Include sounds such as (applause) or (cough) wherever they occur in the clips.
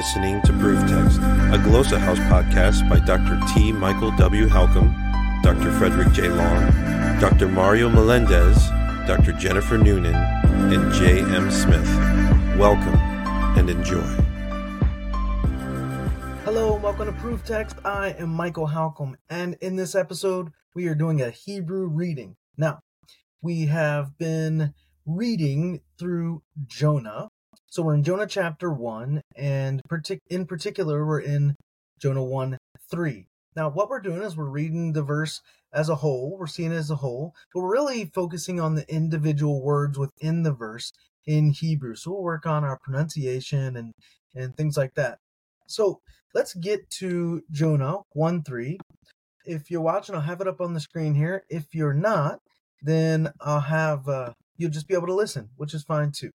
listening to Proof Text, a Glossa House podcast by Dr. T. Michael W. Halcomb, Dr. Frederick J. Long, Dr. Mario Melendez, Dr. Jennifer Noonan, and J. M. Smith. Welcome and enjoy. Hello and welcome to Proof Text. I am Michael Halcomb, and in this episode, we are doing a Hebrew reading. Now, we have been reading through Jonah. So we're in Jonah chapter 1, and partic- in particular, we're in Jonah 1 3. Now, what we're doing is we're reading the verse as a whole, we're seeing it as a whole, but we're really focusing on the individual words within the verse in Hebrew. So we'll work on our pronunciation and, and things like that. So let's get to Jonah 1 3. If you're watching, I'll have it up on the screen here. If you're not, then I'll have uh, you'll just be able to listen, which is fine too.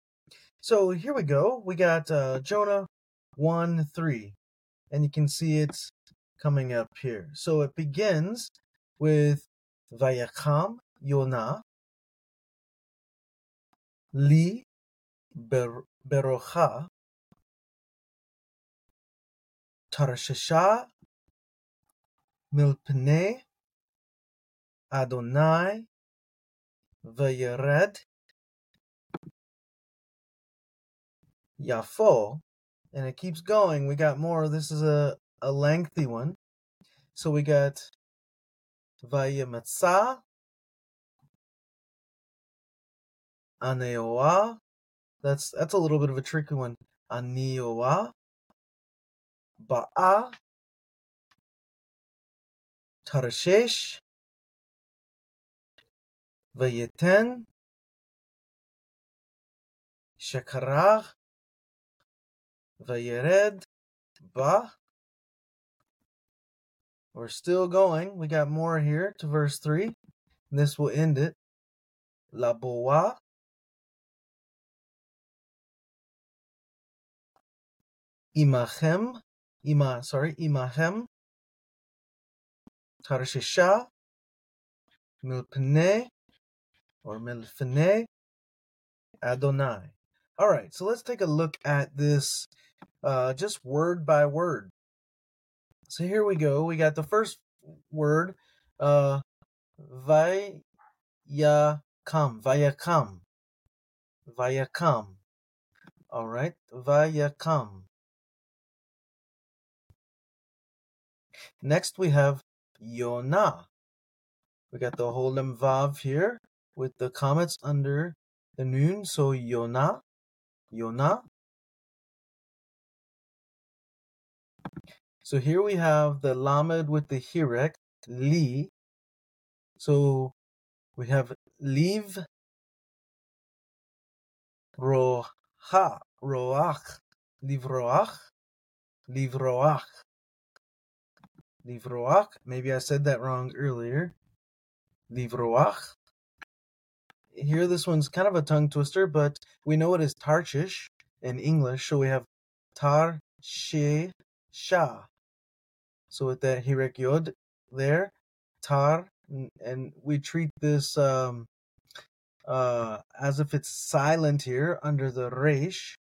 So here we go. We got uh, Jonah 1 3, and you can see it's coming up here. So it begins with Vayakam Yonah Li ber- Berocha Tarshasha Milpne Adonai Vayered Yafo, and it keeps going. We got more. This is a, a lengthy one. So we got Vayematsa, Aneoa. That's that's a little bit of a tricky one. Aneoa, Ba'a, Tarshish, Vayeten, Shekarach, Vayered, Ba. We're still going. We got more here to verse 3. This will end it. La Boa. Imachem. Ima, sorry, Imachem. Tarshisha. Milpne. Or Milfne. Adonai. All right, so let's take a look at this uh, just word by word. So here we go. We got the first word, uh, vayakam, vayakam, vayakam. All right, vayakam. Next we have Yonah. We got the whole vav here with the comments under the noon. So Yonah, Yonah. So here we have the lamed with the hirek, li. So we have liv, roha, roach, livroach, livroach, livroach. Maybe I said that wrong earlier. Livroach. Here, this one's kind of a tongue twister, but we know it is Tarshish in English. So we have tar, she, sha. So with that hirek yod there, tar, and we treat this um, uh, as if it's silent here under the resh.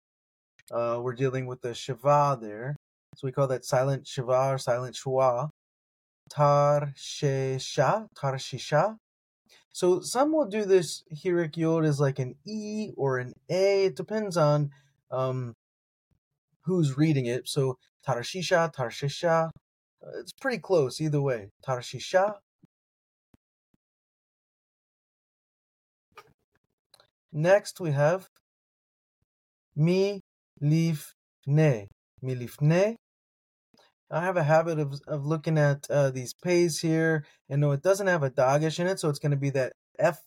Uh, we're dealing with the shiva there, so we call that silent shiva or silent shua. Tar shesha, tar shisha. So some will do this yod as like an e or an a. It depends on um, who's reading it. So tarshisha, tarshisha. It's pretty close either way. Tarshisha. Next we have mi lifne. Mi lifne. I have a habit of of looking at uh, these pays here, and no, it doesn't have a dagish in it, so it's going to be that f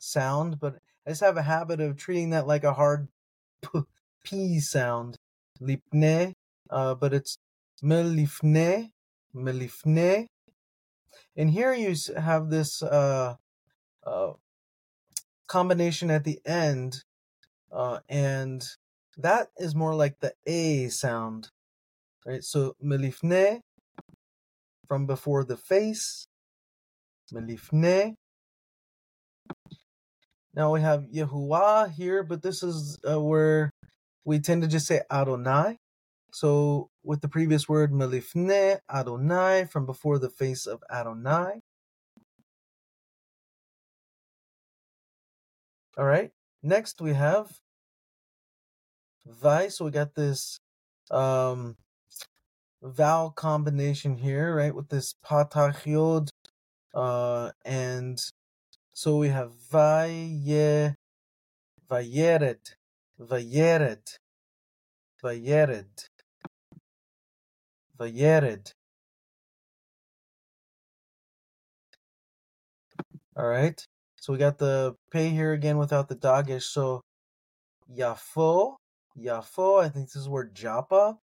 sound. But I just have a habit of treating that like a hard (laughs) p, p sound. Lipne, uh, but it's melifne, melifne. And here you have this uh, uh, combination at the end, uh, and that is more like the a sound, right? So melifne from before the face, melifne. Now we have Yahuwah here, but this is uh, where we tend to just say Adonai. So with the previous word melifne Adonai from before the face of Adonai. All right. Next we have vai. So we got this um vowel combination here, right? With this patachiod, uh, and so we have vaye, vayered, vayered, vayered, vayered. All right. So we got the pay here again without the dagesh. So yafo, yafo. I think this is word Joppa.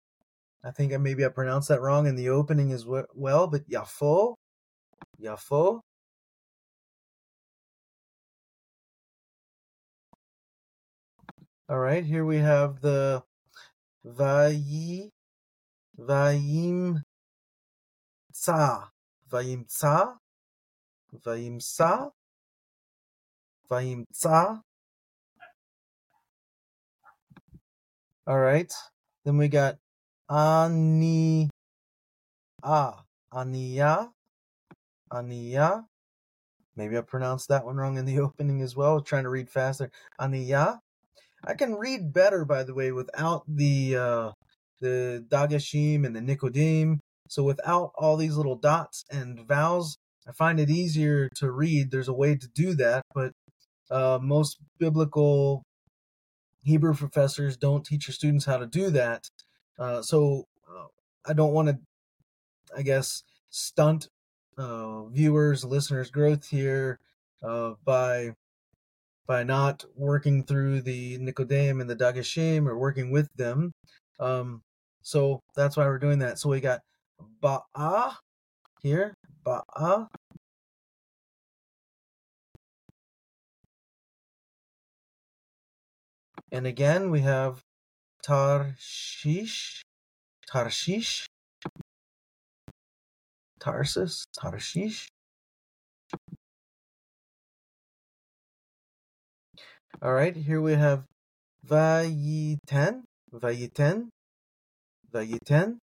I think maybe I pronounced that wrong in the opening as well, but yafo, yafo. All right, here we have the vayi, vayim tsa, vayim tsa, vayim sa, vayim tsa. All right, then we got ani, ah, aniya, aniya. Maybe I pronounced that one wrong in the (laughs) opening as well. Trying to read faster. Aniya. I can read better, by the way, without the uh, the dagashim and the nikodim. So without all these little dots and vowels, I find it easier to read. There's a way to do that, but uh, most biblical Hebrew professors don't teach their students how to do that. Uh, so uh, I don't want to, I guess, stunt uh, viewers, listeners' growth here uh, by by not working through the Nicodim and the Dagashim or working with them. Um, so that's why we're doing that. So we got Ba'a here, Ba'a. And again, we have Tarshish, Tarshish, Tarsus, Tarshish. All right, here we have Vayiten, Vayiten, Vayiten.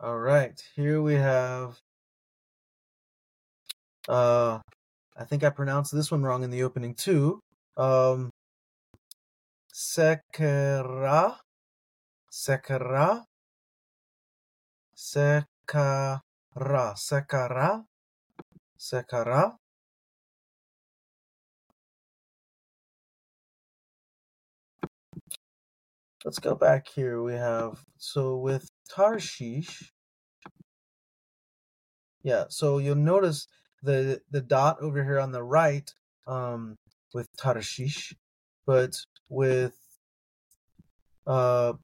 All right, here we have. Uh, I think I pronounced this one wrong in the opening too. Um, Sekera, Sekera, Sekara, Sekara. Let's go back here. We have so with Tarshish. Yeah, so you'll notice the the dot over here on the right um with Tarshish, but with uh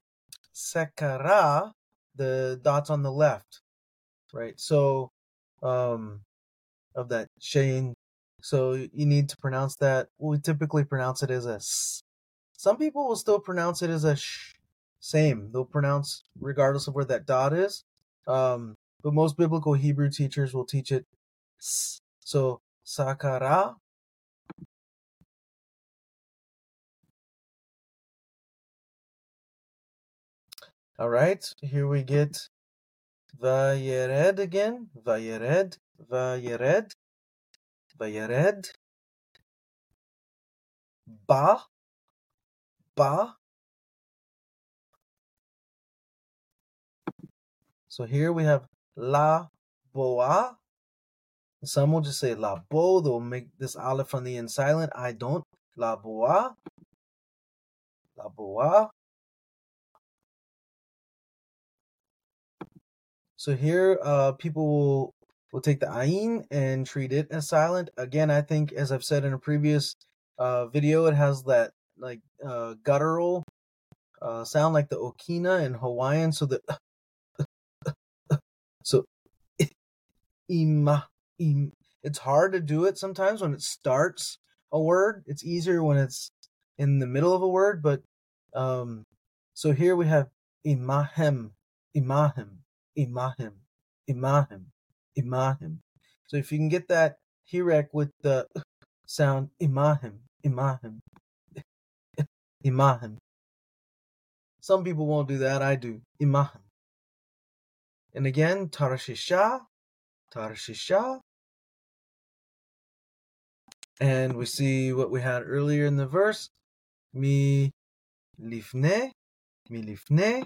Sekara, the dots on the left. Right. So um of that Shane. So you need to pronounce that. We typically pronounce it as a s. Some people will still pronounce it as a sh. Same. They'll pronounce regardless of where that dot is. Um, but most biblical Hebrew teachers will teach it. So sakara. All right, here we get Vayered again. Vayered. Vayered. Vayered. Ba. Ba. So here we have la boa. Some will just say la bo. They'll make this aleph on the end silent. I don't. La boa. La boa. So here, uh, people will, will take the ayin and treat it as silent. Again, I think, as I've said in a previous uh, video, it has that like uh, guttural uh, sound like the okina in Hawaiian. So the (laughs) so (laughs) ima im. It's hard to do it sometimes when it starts a word. It's easier when it's in the middle of a word. But um, so here we have imahem, imahem imahim, imahim, imahim. So if you can get that hirek with the (laughs) sound imahim, imahim, (laughs) Imahem. Some people won't do that. I do. Imahem. And again, Tarashisha, Tarashisha. And we see what we had earlier in the verse. Mi lifne, mi lifne.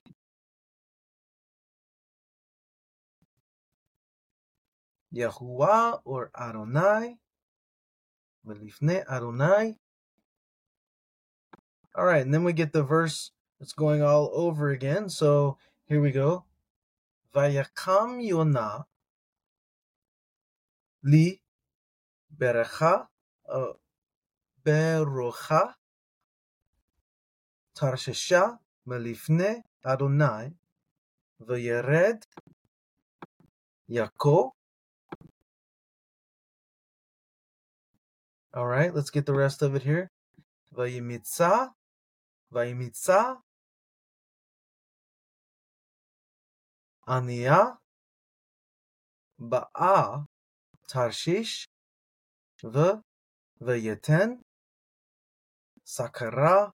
Yahuwah or Adonai. Melifne Adonai. All right, and then we get the verse that's going all over again. So here we go. Vayakam Yonah li berecha All right, let's get the rest of it here. Vayimitza Vayimitza Ania Ba'a Tarshish V Vayeten Sakara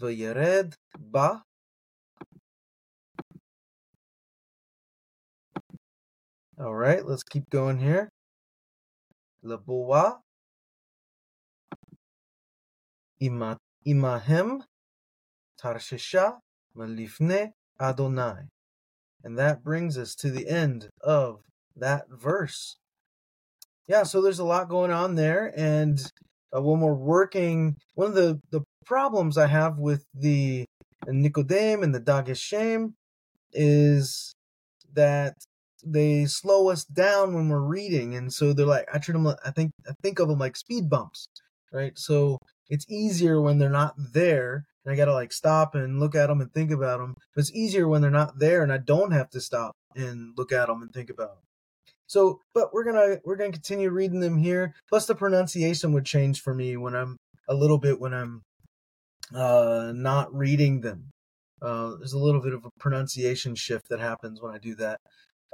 Vayered Ba All right, let's keep going here. Laboa Imahem Tarshisha Malifne Adonai. And that brings us to the end of that verse. Yeah, so there's a lot going on there. And uh, when we're working, one of the, the problems I have with the Nikodem and the Dageshem is that they slow us down when we're reading. And so they're like, I treat them, I think, I think of them like speed bumps, right? So it's easier when they're not there and I got to like stop and look at them and think about them. But it's easier when they're not there and I don't have to stop and look at them and think about them. So, but we're to we're to continue reading them here. Plus the pronunciation would change for me when I'm a little bit when I'm uh not reading them. Uh there's a little bit of a pronunciation shift that happens when I do that.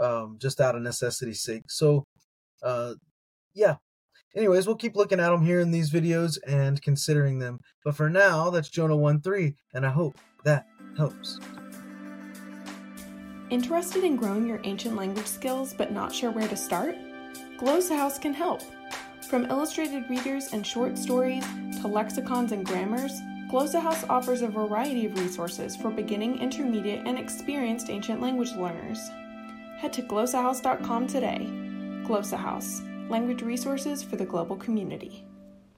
Um just out of necessity's sake. So, uh yeah, Anyways, we'll keep looking at them here in these videos and considering them. But for now, that's Jonah 1 3, and I hope that helps. Interested in growing your ancient language skills but not sure where to start? Glossa House can help. From illustrated readers and short stories to lexicons and grammars, Glossa House offers a variety of resources for beginning, intermediate, and experienced ancient language learners. Head to glossahouse.com today. Glossa House language resources for the global community.